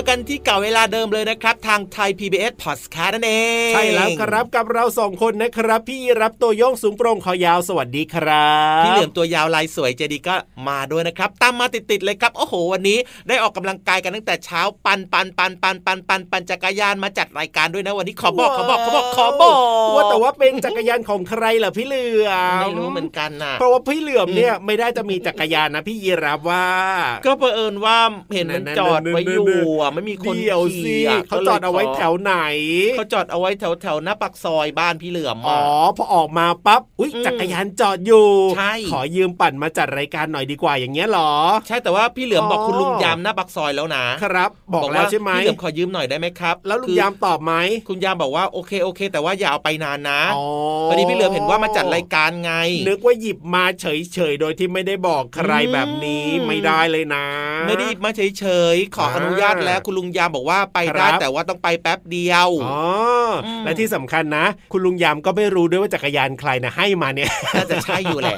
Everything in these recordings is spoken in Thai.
อเจอกันที่เก่าเวลาเดิมเลยนะครับ ทางไทย PBS Podcast นั่นเอง ใช่แล้วครับกับเราสองคนนะครับ พี่รับตัวโยงสูงโปร่งคอยาวสวัสดีครับ พี่เหลือมตัวยาวลายสวยเจดีก็มาด้วยนะครับ ตามมาติดๆเลยครับ โอ้โห วันนี้ได้ออกกำลังกายกันตั้งแต่เช้าปันปันปันปันปันปันปันจักรยานมาจัดรายการด้วยนะวันนี้ขอบอกขอบอกขอบอกขอบอกว่าแต่ว่าเป็นจักรยานของใครเหรอพี่เหลือมไม่รู้เหมือนกันนะเพราะว่าพี่เหลือมเนี่ยไม่ได้จะมีจักรยานนะพี่ยีรับว่า ก็เผอิญว่าเห็นมันนั่นๆจอดอดไว้อยู่อะไม่มีคนเดี๋ยวสิขี่ะเขาจอดเอาไว้แถวไหนเขาจอดเอาไว้แถวแถวหน้าปากซอยบ้านพี่เหลือมอ๋ออะพอออกมาปั๊บอุ้ยอืมจักรยานจอดอยู่ใช่ขอยืมปั่นมาจัดรายการหน่อยดีกว่าอย่างเงี้ยเหรอ ใช่แต่ว่าพี่เหลือมบอกอ๋อคุณลุงยามหน้าปากซอยแล้วนะครับ บอกแล้วใช่ไหมพี่เหลือมขอยืมหน่อยได้ไหมครับ แล้วลุงคือยามตอบไหมคุณยามบอกว่าโอเคโอเค แต่ว่าอย่าเอาไปนานนะอ๋อพอดีพี่เหลือมเห็นว่ามาจัดรายการไงนึกว่าหยิบมาเฉยๆโดยที่ไม่ได้บอกใครอืมแบบนี้ไม่ได้เลยนะ ไม่ได้มาเฉยๆขออนุญาตแล้วคุณลุงยามบอกว่าไปได้ครับแต่ว่าต้องไปแป๊บเดียวอ๋ออมและที่สำคัญนะ คุณลุงยามก็ไม่รู้ด้วยว่าจักรยานใครนะให้มาเนี่ยน่าจะใช่อยู่แหละ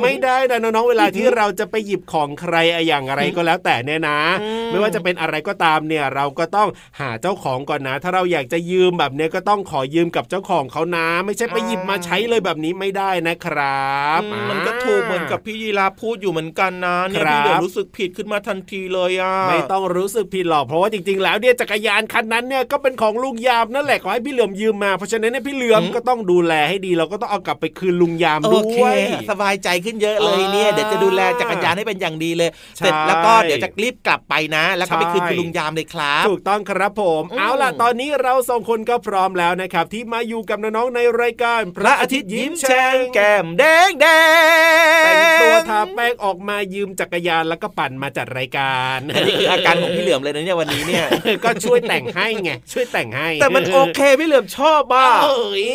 ไม่ได้นะน้องๆเวลาที่เราจะไปหยิบของใครอย่างอะไรก็แล้วแต่เนี่ยนะอืมไม่ว่าจะเป็นอะไรก็ตามเนี่ยเราก็ต้องหาเจ้าของก่อนนะ ถ้าเราอยากจะยืมแบบเนี้ยก็ต้องขอยืมกับเจ้าของเขานะ ไม่ใช่ไปหยิบมาใช้เลยแบบนี้ไม่ได้นะครับอืมมันก็ถูกเหมือนกับพี่ยีราฟพูดอยู่เหมือนกันนะเนี่ยครับพี่เหลือมรู้สึกผิดขึ้นมาทันทีเลยอะไม่ต้องรู้สึกผิดหรอกเพราะว่าจริง ๆ แล้วเนี่ยจักรยานคันนั้นเนี่ยก็เป็นของลุงยามนั่นแหละขอให้พี่เหลือมยืมมาเพราะฉะนั้นเนี่ยพี่เหลือมก็ต้องดูแลให้ดีเราก็ต้องเอากลับไปคืนลุงยามโอด้เควยสบายใจขึ้นเยอะเลยเนี่ยอ่าเดี๋ยวจะดูแลจักรยานให้เป็นอย่างดีเลยใช่เสร็จแล้วก็เดี๋ยวจะรีบกลับไปนะ แล้วก็ไปคืนใช่คุณลุงยามเลยครับถูกต้องครับผมอืมเอาล่ะตอนนี้เราสองคนก็พร้อมแล้วนะครับ ที่มาอยู่กับน้องๆในรายการ พระอาทิตย์ยิ้มแฉ่งแก้มแดงแดงแต่งตัวทาแป้งออกมายืมจักรยานแล้วก็ปั่นมาจัดรายการอันนี้คืออาการของพี่เหลือมเลยนะเนี่ยวันนี้เนี่ยก็ช่วยแต่งให้ไงช่วยแต่งให้ แต่มันโอเคพี่เหลือมชอบบ้าเอ้ย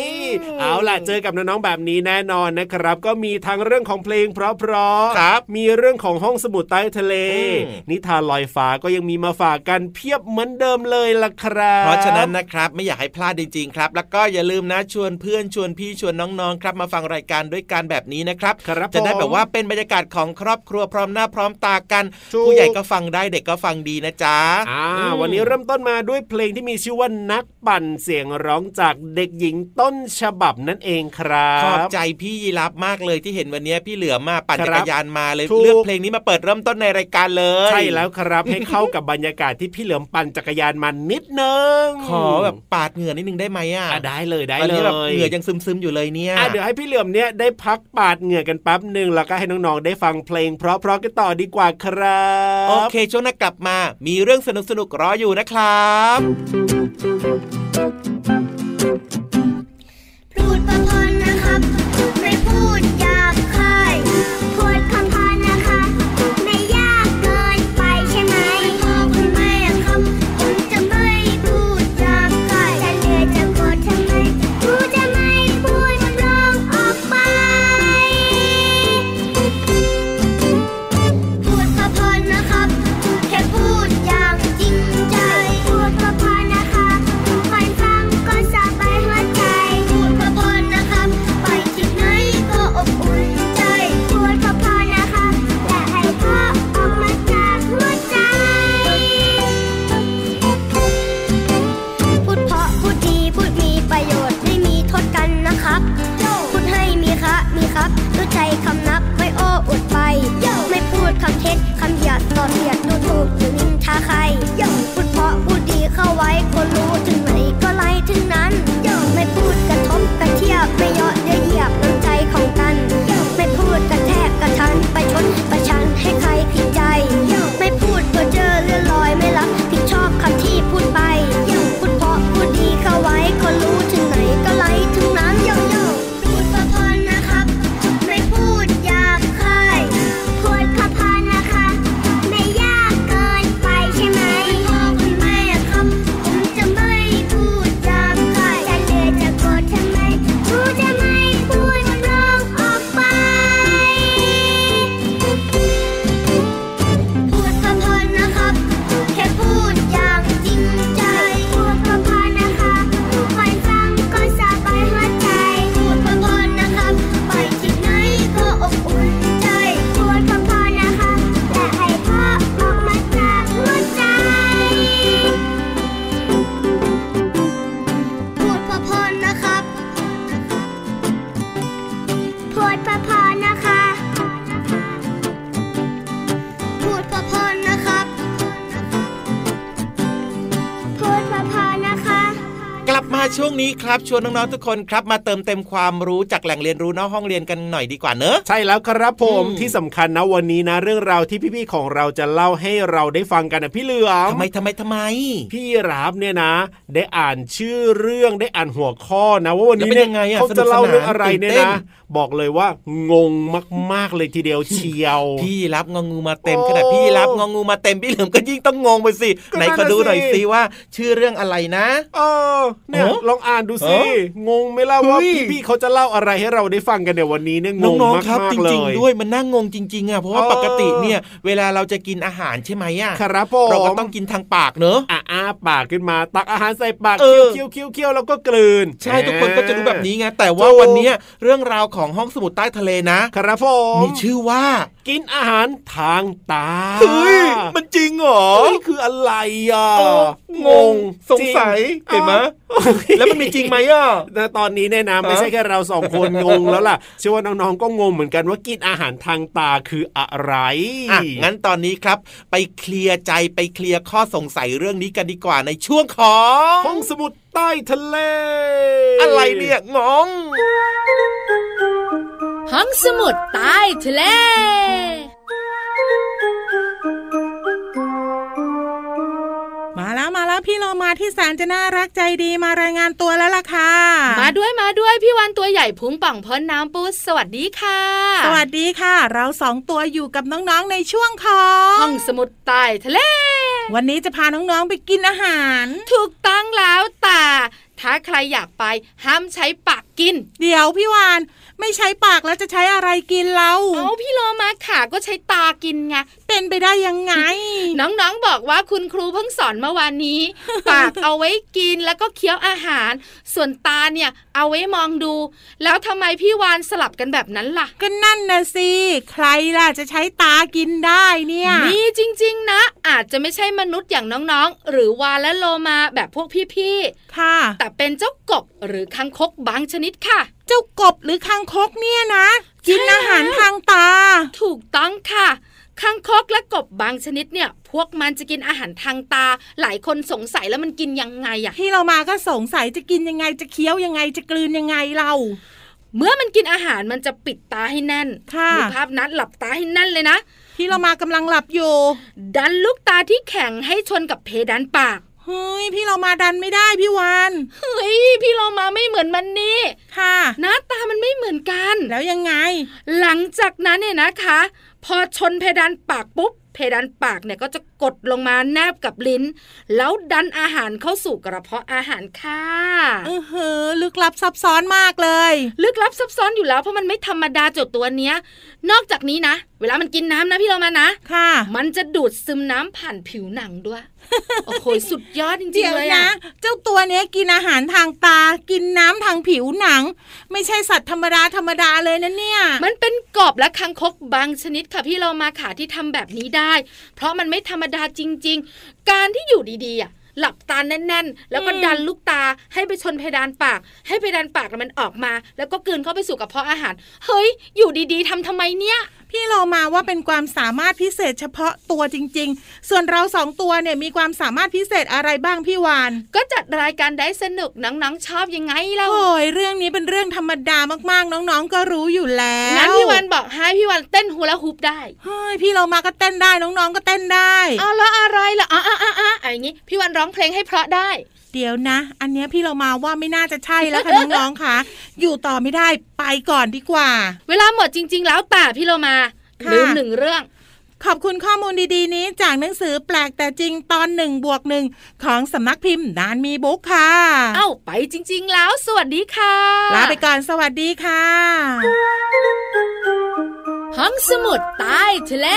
เอาล่ะเจอกับน้องๆแบบนี้แน่นอนนะครับ ก็มีทั้งเรื่องของเพลงเพราะๆครับมีเรื่องของห้องสมุดใต้ทะเลอืมนิทานลอยฟ้าก็ยังมีมาฝากกันเพียบเหมือนเดิมเลยล่ะครับเพราะฉะนั้นนะครับไม่อยากให้พลาดจริงๆครับ แล้วก็อย่าลืมนะชวนเพื่อนชวนพี่ชวนน้องๆครับ มาฟังรายการด้วยกันแบบนี้นะครับครับจะได้ผมแบบว่าเป็นบรรยากาศของครอบครัวพร้อมหน้าพร้อมตากันถูกผู้ใหญ่ก็ฟังได้เด็กก็ฟังดีนะจ๊ะอ่าอืมวันนี้เริ่มต้นมาด้วยเพลงที่มีชื่อว่านักปั่นเสียงร้องจากเด็กหญิงต้นฉบับนั่นเองครับขอบใจพี่ยีรับมากเลยที่เห็นวันนี้พี่เหลือมาปั่นครับจักรยานมาเลยถูกเลือกเพลงนี้มาเปิดเริ่มต้นในรายการเลย ใช่แล้วครับให้เข้ากับบรรยากาศที่พี่เหลือมปั่นจักรยานมานิดนึงขอแบบปาดเหงื่อนิดนึงได้ไหมอะอะได้เลยได้ตอนเลนี้ยแบบเหงื่อยังซึมๆอยู่เลยเนี่ยอะเดี๋ยวให้พี่เหลือมเนี่ยได้พักปาดเหงื่อกันแป๊บหนึ่งแล้วก็ให้น้องๆได้ฟังเพลงเพราะๆกันต่อดีกว่าครับ โอเคช่วงหน้ากลับมา มีเรื่องสนุกๆรออยู่นะครับ ครับชวนน้องๆทุกคนครับมาเติมเต็มความรู้จากแหล่งเรียนรู้นอกห้องเรียนกันหน่อยดีกว่าเนอะใช่แล้วครับผมอืมที่สำคัญนะวันนี้นะ เรื่องราวที่พี่ๆของเราจะเล่าให้เราได้ฟังกันนะพี่เหลือมทำไมทำไมทำไม พี่รับเนี่ยนะ ได้อ่านชื่อเรื่องได้อ่านหัวข้อนะว่าวันนี้แล้วเป็เนี่ยนยังไงอะเขาจะเล่าสนุกสนานเรื่องอะไรเนี่ยตื่นเต้นะนบอกเลยว่างงมากๆเลยทีเดียวเชียว พี่รับงองูมาเต็มโอ้ขนาดพี่รับงองูมาเต็มพี่เหลิมก็ยิ่งต้องงงไปสิก็ไหนนั่นขอดูน่ะหน่อยสิสิว่า ชื่อเรื่องอะไรนะเออเนี่ยเออลองอ่านดูสิเอองงไหม่ล่ะว่าเฮ้ยพี่ๆเขาจะเล่าอะไรให้เราได้ฟังกันในวันนี้เนี่ยงงน้องมากๆครับๆจเลริงยๆด้วยมันน่างงจริงๆอะเพราะว่าเออปกติเนี่ยเวลาเราจะกินอาหารใช่ไหมอะครับผมเราก็ต้องกินทางปากเนอะอะอ้าปากขึ้นมาตักอาหารใส่ปากเอเคี้ยอวเคี้ยวเคี้ยวเคี้ยวแล้วก็กลืน ใช่ทุกคนก็จะรู้แบบนี้ไงแต่ว่าถูกวันเนี้ยเรื่องราวของห้องสมุดใต้ทะเลนะ ครับผมมีชื่อว่า กินอาหารทางตาเฮ้ยมันจริงเหรอเฮ้ยคืออะไรอะเอองงสงสัยจริงเห็นไหมอ้าวแล้วมันมีจริงไหมอะนะตอนนี้เนี่ยนะไม่ใช่แค่เราสองคนงงแล้วล่ะเชื่อว่าน้องๆก็งงเหมือนกันว่ากินอาหารทางตาคืออะไรอะงั้นตอนนี้ครับ ไปเคลียร์ใจไปเคลียร์ข้อสงสัยเรื่องนี้กันดีกว่าในช่วงของห้องสมุดใต้ทะเล อะไรเนี่ยงงห้องสมุดใต้ทะเล แล้วมาแล้วพี่เรามาที่แสนจะน่ารักใจดีมารายงานตัวแล้วล่ะค่ะ มาด้วยมาด้วยพี่วันตัวใหญ่พุงป่องพ้นน้ำปูสวัสดีค่ะ สวัสดีค่ะ เราสองตัวอยู่กับน้องๆในช่วงของห้องสมุดใต้ทะเลวันนี้จะพาน้องๆไปกินอาหาร ถูกต้องแล้วแต่ ถ้าใครอยากไปห้ามใช้ปากกิน เดี๋ยวพี่วานไม่ใช้ปากแล้วจะใช้อะไรกินเราเอาพี่โลมาขาก็ใช้ตากินไงเป็นไปได้ยังไง น้องๆบอกว่าคุณครูเพิ่งสอนเมื่อวานนี้ ปากเอาไว้กินแล้วก็เคี้ยวอาหาร ส่วนตาเนี่ยเอาไว้มองดู แล้วทำไมพี่วานสลับกันแบบนั้นล่ะ ก็นั่นนะสิใครล่ะจะใช้ตากินได้เนี่ยมีจริง ๆ นะ อาจจะไม่ใช่มนุษย์อย่างน้องๆ หรือวานและโลมาแบบพวกพี่ค่ะๆแต่เป็นเจ้ากบหรือคังคกบางชนิดค่ะ เจ้ากบหรือคางคกเนี่ยนะ กินใช่แล้วอาหารทางตา ถูกต้องค่ะคังคกและกบบางชนิดเนี่ย พวกมันจะกินอาหารทางตา หลายคนสงสัยแล้วมันกินยังไงอะที่เรามาก็สงสัยจะกินยังไงจะเคี้ยวยังไงจะกลืนยังไงเราเมื่อมันกินอาหารมันจะปิดตาให้แน่นค่ะดูภาพนั้นหลับตาให้แน่นเลยนะ ที่เรามากำลังหลับอยู่ ดันลูกตาที่แข็งให้ชนกับเพดานปาก เฮ้ยพี่เรามาดันไม่ได้พี่วานเฮ้ยพี่โลมาไม่เหมือนมันนี่ค่ะหน้าตามันไม่เหมือนกัน แล้วยังไง หลังจากนั้นเนี่ยนะคะ พอชนเพดานปากปุ๊บ เพดานปากเนี่ยก็จะกดลงมาแนบกับลิ้น แล้วดันอาหารเข้าสู่กระเพาะอาหารค่ะเออเฮอลึกลับซับซ้อนมากเลย ลึกลับซับซ้อนอยู่แล้วเพราะมันไม่ธรรมดาจดตัวเนี้ย นอกจากนี้นะ เวลามันกินน้ำนะพี่เรามานะค่ะ มันจะดูดซึมน้ำผ่านผิวหนังด้วยโอ้โหสุดยอดจริงเดี๋ยๆวเลยนะอะเจ้าตัวเนี้ยกินอาหารทางตา กินน้ำทางผิวหนัง ไม่ใช่สัตว์ธรรมดาธรรมดาเลยนะเนี่ย มันเป็นกบและคังคกบางชนิดค่ะพี่เรามาขาที่ทำแบบนี้ได้เพราะมันไม่ธรรมดาจริง ๆ การที่อยู่ดีๆอะหลับตาแน่น ๆ แล้วก็อืมดันลูกตาให้ไปชนเพดานปาก ให้เพดานปากมันออกมา แล้วก็กลืนเข้าไปสู่กระเพาะอาหาร เฮ้ย อยู่ดีๆทำทำไมเนี่ยพี่เรามาว่าเป็นความสามารถพิเศษเฉพาะตัวจริง ๆ ส่วนเราสองตัวเนี่ยมีความสามารถพิเศษอะไรบ้างพี่วาน ก็จัดรายการได้สนุกน้องๆชอบยังไงเล่าโอ้ยเรื่องนี้เป็นเรื่องธรรมดามากๆ น้องๆก็รู้อยู่แล้วงั้นพี่วันบอกให้พี่วันเต้นฮูลาฮูปได้เฮ้ยพี่เรามาก็เต้นได้น้องๆก็เต้นได้เอาแล้วอะไรล่ะอะอะอะอะอย่างงี้พี่วันร้องเพลงให้เพราะได้ เดี๋ยวนะ อันเนี้ยพี่เรามาว่าไม่น่าจะใช่แล้วค่ะน้องๆค่ะ อยู่ต่อไม่ได้ไปก่อนดีกว่า เวลาหมดจริง ๆ แล้วแต่พี่เรามาค่ะลืมหนึ่งเรื่องขอบคุณข้อมูลดีๆ นี้จากหนังสือแปลกแต่จริงตอนหนึ่งบวกหนึ่งของสำนักพิมพ์นานมีบุ๊กค่ะ เอ้าไปจริง ๆ แล้วสวัสดีค่ะ ลาไปก่อนสวัสดีค่ะ ห้องสมุดใต้ทะเล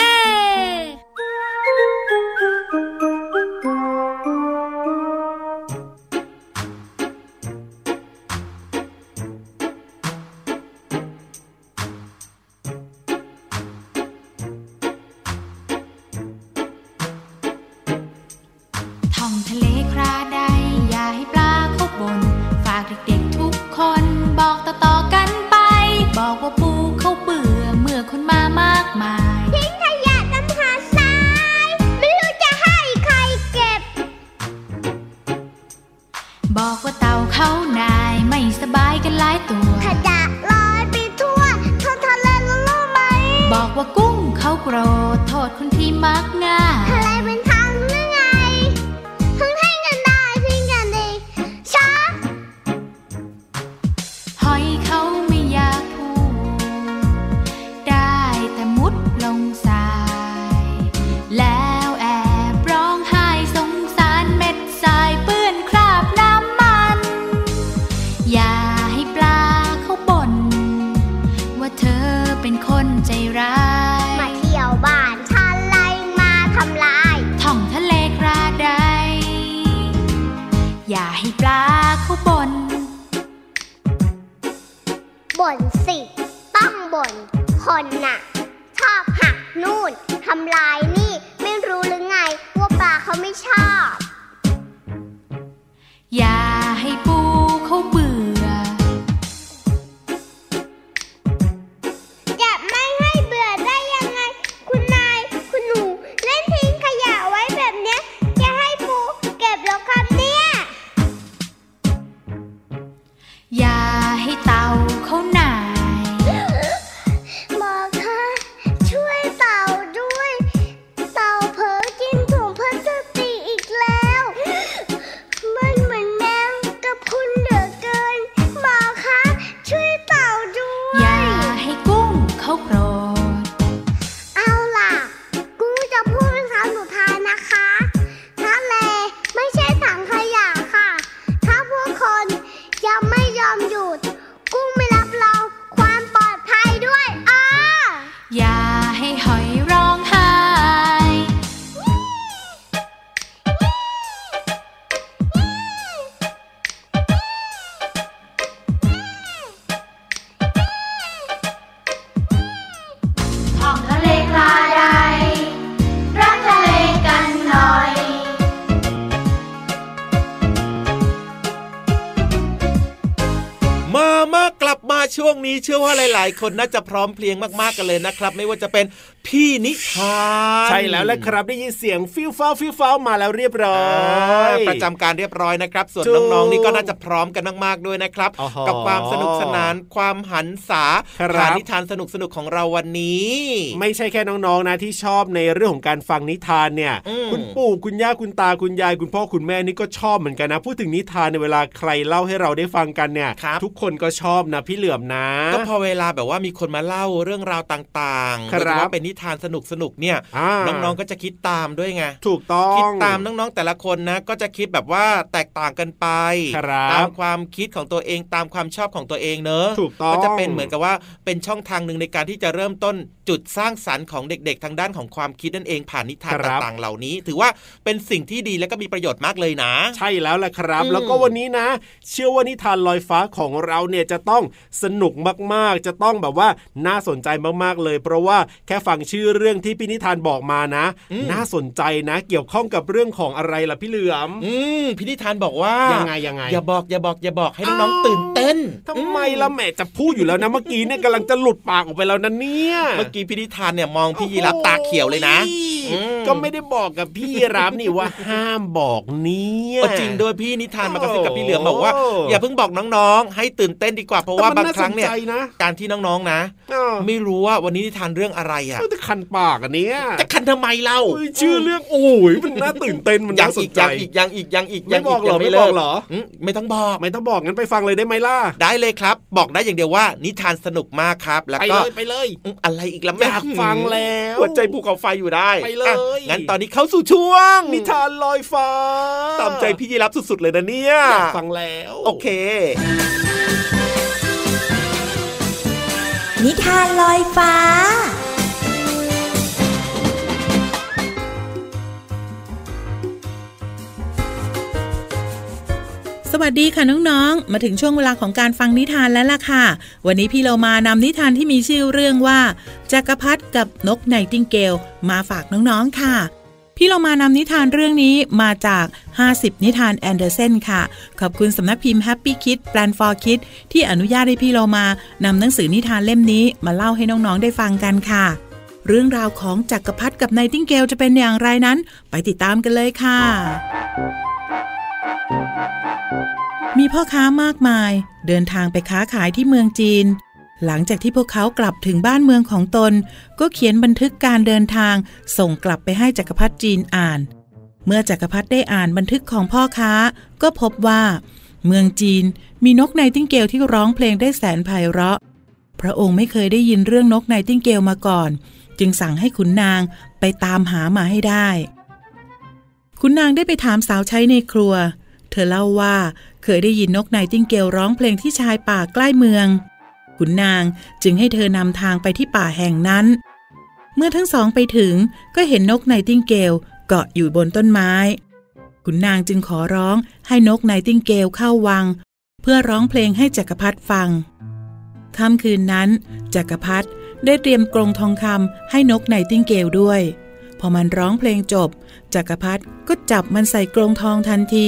ทะเลคราด วงนี้เชื่อว่าหลาย ๆ คนน่าจะพร้อมเพรียงมาก ๆ กันเลยนะครับ ไม่ว่าจะเป็นพี่นิทานใช่แล้วแหละครับได้ยินเสียงฟิวฟ้าวฟิวฟ้าวมาแล้วเรียบร้ออ่ายประจำการเรียบร้อยนะครับ ส่วนถูกน้อง ๆ นี่ก็น่าจะพร้อมกันมาก ๆ ด้วยนะครับอ๋อฮะกับความสนุกสนานความหันษาครับผ่านนิทานสนุกๆของเราวันนี้ ไม่ใช่แค่น้อง ๆ นะที่ชอบในเรื่องของการฟังนิทานเนี่ยอืมคุณปู่คุณย่าคุณตาคุณยาย คุณพ่อคุณแม่นี่ก็ชอบเหมือนกันนะ พูดถึงนิทานในเวลาใครเล่าให้เราได้ฟังกันเนี่ยครับทุกคนก็ชอบนะพี่เหลือมนะก็พอเวลาแบบว่ามีคนมาเล่าเรื่องราวต่างๆครับโดยเฉพาะเป็นนิทานสนุกๆเนี่ยอ่าน้องๆก็จะคิดตามด้วยไงถูกต้องคิดตามน้องๆแต่ละคนนะ ก็จะคิดแบบว่าแตกต่างกันไปครับตามความคิดของตัวเองตามความชอบของตัวเองเนอะถูกต้องก็จะเป็นเหมือนกับว่าเป็นช่องทางหนึ่งในการที่จะเริ่มต้นจุดสร้างสรรค์ของเด็ก ๆ ทางด้านของความคิดนั่นเองผ่านนิทานครับต่างๆ เหล่านี้ ถือว่าเป็นสิ่งที่ดีและก็มีประโยชน์มากเลยนะ ใช่แล้วแหละครับอืมแล้วก็วันนี้นะ เชื่อว่านิทานลอยฟ้าของเราเนี่ยจะต้องสนุกมากๆ จะต้องแบบว่าน่าสนใจมากๆเลย เพราะว่าแค่ฟังชื่อเรื่องที่พี่นิทานบอกมานะ น่าสนใจนะ เกี่ยวข้องกับเรื่องของอะไรล่ะพี่เหลือมอืมพินิธานบอกว่ายัยังไงยังไงอย่าบอกอย่าบอกอย่าบอกให้น้องๆตื่นเต้นทำไมล่ะแหม่จะพูดอยู่แล้วนะเมื่อกี้เนี่ยกำลังจะหลุดปากออกไปแล้วนะเนี่ยเมื่อกี้พินิธานเนี่ยมองพี่ยีรับตาเขียวเลยนะโอ้อืมก็ไม่ได้บอกกับพี่ยีรับนี่ว่าห้ามบอกเนี่ยก็จริงด้วยพี่นิทานมากระซิบกับพี่เหลือมบอกว่าโอ้อย่าเพิ่งบอกน้องๆ ให้ตื่นเต้นดีกว่าเพราะว่าแต่บางมันครั้งเนี่ยน่าสนใจนะการที่น้องๆนะเออไม่รู้ว่าวันนี้นิทานเรื่องอะไรอะเออแต่คันปากอันเนี้ยจะคันทำไมเล่าเอ้ยชื่อเรื่องโอ้ยมันน่าตื่นเต้นมันยังน่าสอีนกใจยังอีกยังอีกยังอีกไม่บอกเหรอยังไม่ลิบอกเหรอมไม่ต้องบอกไม่ต้องบอกงั้นไปฟังเลยได้ไหมล่ะได้เลยครับ บอกได้อย่างเดียวว่า นิทานสนุกมากครับแล้วไปก็เลยไปเลยอืมอะไรอีกล่ะอยากฟังแล้วหัวใจภูเขาไฟอยู่ได้ไปเลยอะงั้นตอนนี้เข้าสู่ช่วง นิทานลอยฟ้าตามใจพี่ยีรับสุดๆเลยนะเนี่ยอยากฟังแล้ว โอเค นิทานลอยฟ้า สวัสดีค่ะน้องๆ มาถึงช่วงเวลาของการฟังนิทานแล้วล่ะค่ะ วันนี้พี่เรามานำนิทานที่มีชื่อเรื่องว่าจักรพรรดิกับนกไนติงเกลมาฝากน้องๆค่ะ พี่เรามานำนิทานเรื่องนี้มาจาก 50 นิทานแอนเดอร์เซนค่ะ ขอบคุณสำนักพิมพ์ Happy Kid Plan for Kids ที่อนุญาตให้พี่เรามานำหนังสือนิทานเล่มนี้มาเล่าให้น้องๆได้ฟังกันค่ะ เรื่องราวของจักรพรรดิกับไนติงเกลจะเป็นอย่างไรนั้น ไปติดตามกันเลยค่ะ มีพ่อค้ามากมาย เดินทางไปค้าขายที่เมืองจีน หลังจากที่พวกเขากลับถึงบ้านเมืองของตน ก็เขียนบันทึกการเดินทาง ส่งกลับไปให้จักรพรรดิจีนอ่าน เมื่อจักรพรรดิได้อ่านบันทึกของพ่อค้า ก็พบว่า เมืองจีนมีนกไนติงเกลที่ร้องเพลงได้แสนไพเราะ พระองค์ไม่เคยได้ยินเรื่องนกไนติงเกลมาก่อน จึงสั่งให้ขุนนางไปตามหามาให้ได้ ขุนนางได้ไปถามสาวใช้ในครัว เธอเล่าว่าเคยได้ยินนกไนติงเกลร้องเพลงที่ชายป่าใกล้เมือง ขุนนางจึงให้เธอนำทางไปที่ป่าแห่งนั้น เมื่อทั้งสองไปถึงก็เห็นนกไนติงเกลเกาะอยู่บนต้นไม้ ขุนนางจึงขอร้องให้นกไนติงเกลเข้าวัง เพื่อร้องเพลงให้จักรพรรดิฟังค่ำคืนนั้นจักรพรรดิได้เตรียมกรงทองคำให้นกไนติงเกลด้วย พอมันร้องเพลงจบจักรพรรดิก็จับมันใส่กรงทองทันที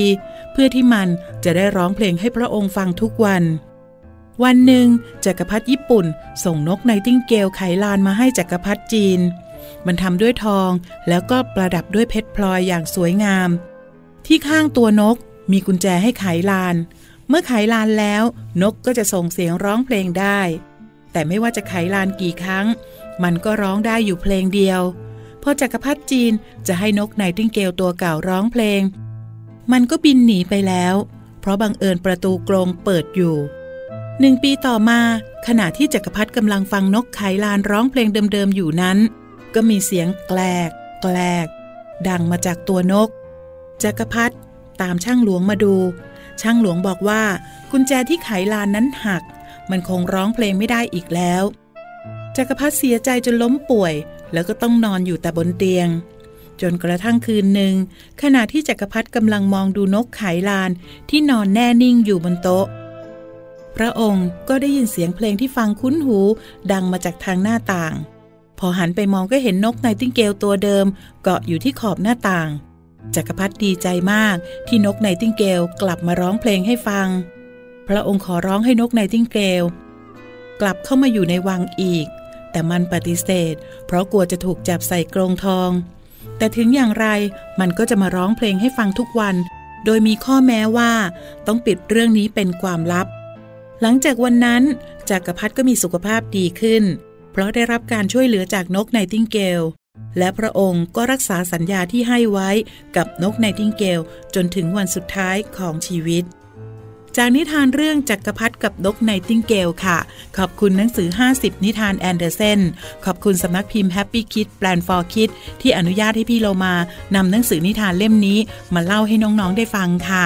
เพื่อที่มันจะได้ร้องเพลงให้พระองค์ฟังทุกวัน วันหนึ่งจักรพรรดิญี่ปุ่น ส่งนกไนติงเกลไขลานมาให้จักรพรรดิจีน มันทำด้วยทองแล้วก็ประดับด้วยเพชรพลอยอย่างสวยงาม ที่ข้างตัวนกมีกุญแจให้ไขลาน เมื่อไขลานแล้วนกก็จะส่งเสียงร้องเพลงได้ แต่ไม่ว่าจะไขลานกี่ครั้ง มันก็ร้องได้อยู่เพลงเดียวพอจักรพรรดิจีนจะให้นกไนติงเกลตัวเก่าร้องเพลง มันก็บินหนีไปแล้ว เพราะบังเอิญประตูกรงเปิดอยู่ หนึ่งปีต่อมา ขณะที่จักรพรรดิกำลังฟังนกไขลานร้องเพลงเดิมๆอยู่นั้น ก็มีเสียงแกลก แกลก ดังมาจากตัวนก จักรพรรดิตามช่างหลวงมาดู ช่างหลวงบอกว่า กุญแจที่ไขลานนั้นหัก มันคงร้องเพลงไม่ได้อีกแล้ว จักรพรรดิเสียใจจนล้มป่วย แล้วก็ต้องนอนอยู่แต่บนเตียง จนกระทั่งคืนหนึ่งขณะที่จักรพรรดิกำลังมองดูนกไขลานที่นอนแน่นิ่งอยู่บนโต๊ะ พระองค์ก็ได้ยินเสียงเพลงที่ฟังคุ้นหู ดังมาจากทางหน้าต่าง พอหันไปมองก็เห็นนกไนติงเกลตัวเดิม เกาะอยู่ที่ขอบหน้าต่าง จักรพรรดิดีใจมากที่นกไนติงเกลกลับมาร้องเพลงให้ฟัง พระองค์ขอร้องให้นกไนติงเกลกลับเข้ามาอยู่ในวังอีก แต่มันปฏิเสธ เพราะกลัวจะถูกจับใส่กรงทอง แต่ถึงอย่างไรมันก็จะมาร้องเพลงให้ฟังทุกวัน โดยมีข้อแม้ว่า ต้องปิดเรื่องนี้เป็นความลับ หลังจากวันนั้นจักรพรรดิก็มีสุขภาพดีขึ้น เพราะได้รับการช่วยเหลือจากนกไนติงเกล และพระองค์ก็รักษาสัญญาที่ให้ไว้กับนกไนติงเกล จนถึงวันสุดท้ายของชีวิต จากนิทานเรื่องจักรพรรดิกับนกไนติงเกลค่ะ ขอบคุณหนังสือ 50 นิทานแอนเดอร์เซนขอบคุณสำนักพิมพ์ Happy Kid Plan for Kid ที่อนุญาตให้พี่โลมานำหนังสือนิทานเล่มนี้มาเล่าให้น้องๆได้ฟังค่ะ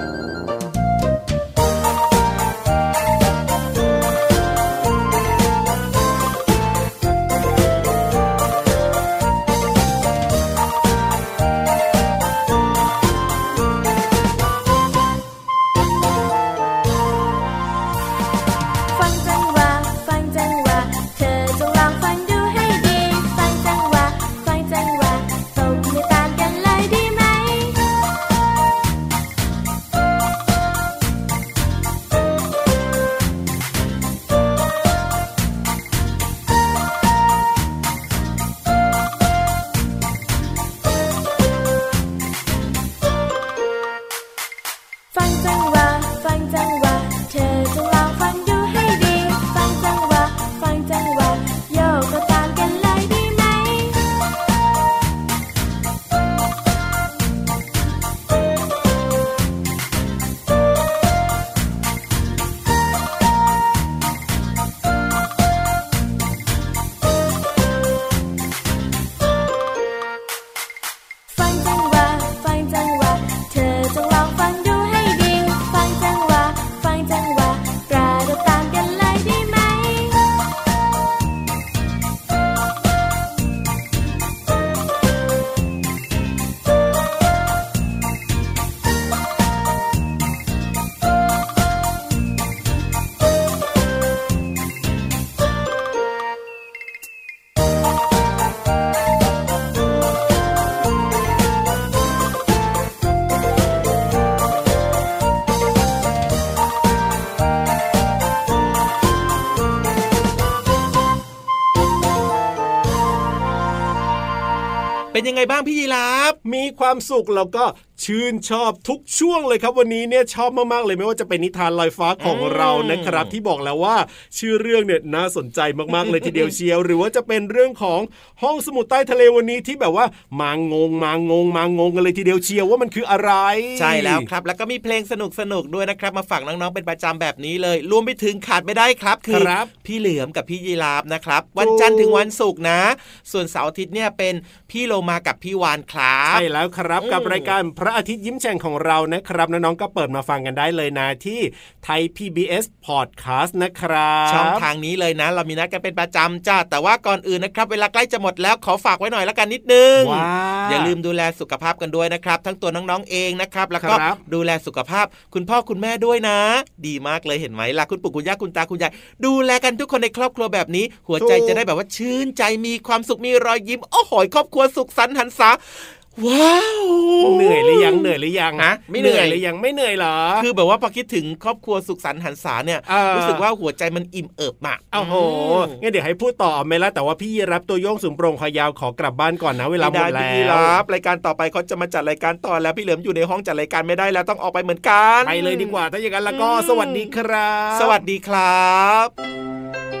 ไงบ้างพี่ยีราฟมีความสุขแล้วก็ ชื่นชอบทุกช่วงเลยครับวันนี้เนี่ยชอบมากๆเลยไม่ว่าจะเป็นนิทานลอยฟ้าของอืมเรานะครับ ที่บอกแล้วว่า ชื่อเรื่องเนี่ยน่าสนใจมากๆเลยทีเดียวเชียว หรือว่าจะเป็นเรื่องของห้องสมุดใต้ทะเลวันนี้ที่แบบว่ามางงมางงมางงกันเลยทีเดียวเชียวว่ามันคืออะไร ใช่แล้วครับ แล้วก็มีเพลงสนุกสนุกๆด้วยนะครับมาฝากน้องๆเป็นประจำแบบนี้เลย รวมไปถึงขาดไม่ได้ครับ คือครับพี่เหลือมกับพี่ยีราฟนะครับ วันจันทร์ถึงวันศุกร์นะ ส่วนเสาร์อาทิตย์เนี่ยเป็นพี่โลมากับพี่วานครับใช่แล้วครับอืมกับรายการพระอาทิตย์ยิ้มแฉ่งของเรานะครับน้องๆก็เปิดมาฟังกันได้เลยนะที่ไทย PBS Podcast นะครับช่องทางนี้เลยนะ เรามีนัดกันเป็นประจำจ้าแต่ว่าก่อนอื่นนะครับ เวลาใกล้จะหมดแล้วขอฝากไว้หน่อยละกันนิดนึงว้าอย่าลืมดูแลสุขภาพกันด้วยนะครับ ทั้งตัวน้องๆเองนะครับ แล้วก็ครับดูแลสุขภาพคุณพ่อคุณแม่ด้วยนะ ดีมากเลยเห็นไหมล่ะคุณปู่คุณย่าคุณตาคุณยายดูแลกันทุกคนในครอบครัวแบบนี้ หัวใจจะได้แบบว่าชื่นใจมีความสุขมีรอยยิ้มโอ้โหครอบครัวสุขสันต์หันษา ว้าวเหนื่อยหรือยังเหนื่อยหรือยังฮะไม่เหนื่อยหรือยังไม่เหนื่อยเหรอ คือแบบว่าพอคิดถึงครอบครัวสุขสันต์หันษาเนี่ยเออรู้สึกว่าหัวใจมันอิ่มเอิบมากโอ้โหงั้นเดี๋ยวให้พูดต่อไหมล่ะแต่ว่าพี่รับตัวโยงสูงโปร่งคอยาวขอกลับบ้านก่อนนะเวลาหมดไไแล้พี่วรับรายการต่อไปเขาจะมาจัดรายการต่อแล้วพี่เหลิมอยู่ในห้องจัดรายการไม่ได้แล้วต้องออกไปเหมือนกันไปเลยดีกว่าถ้าอย่างนั้นแล้วก็อืมสวัสดีครับ สวัสดีครับ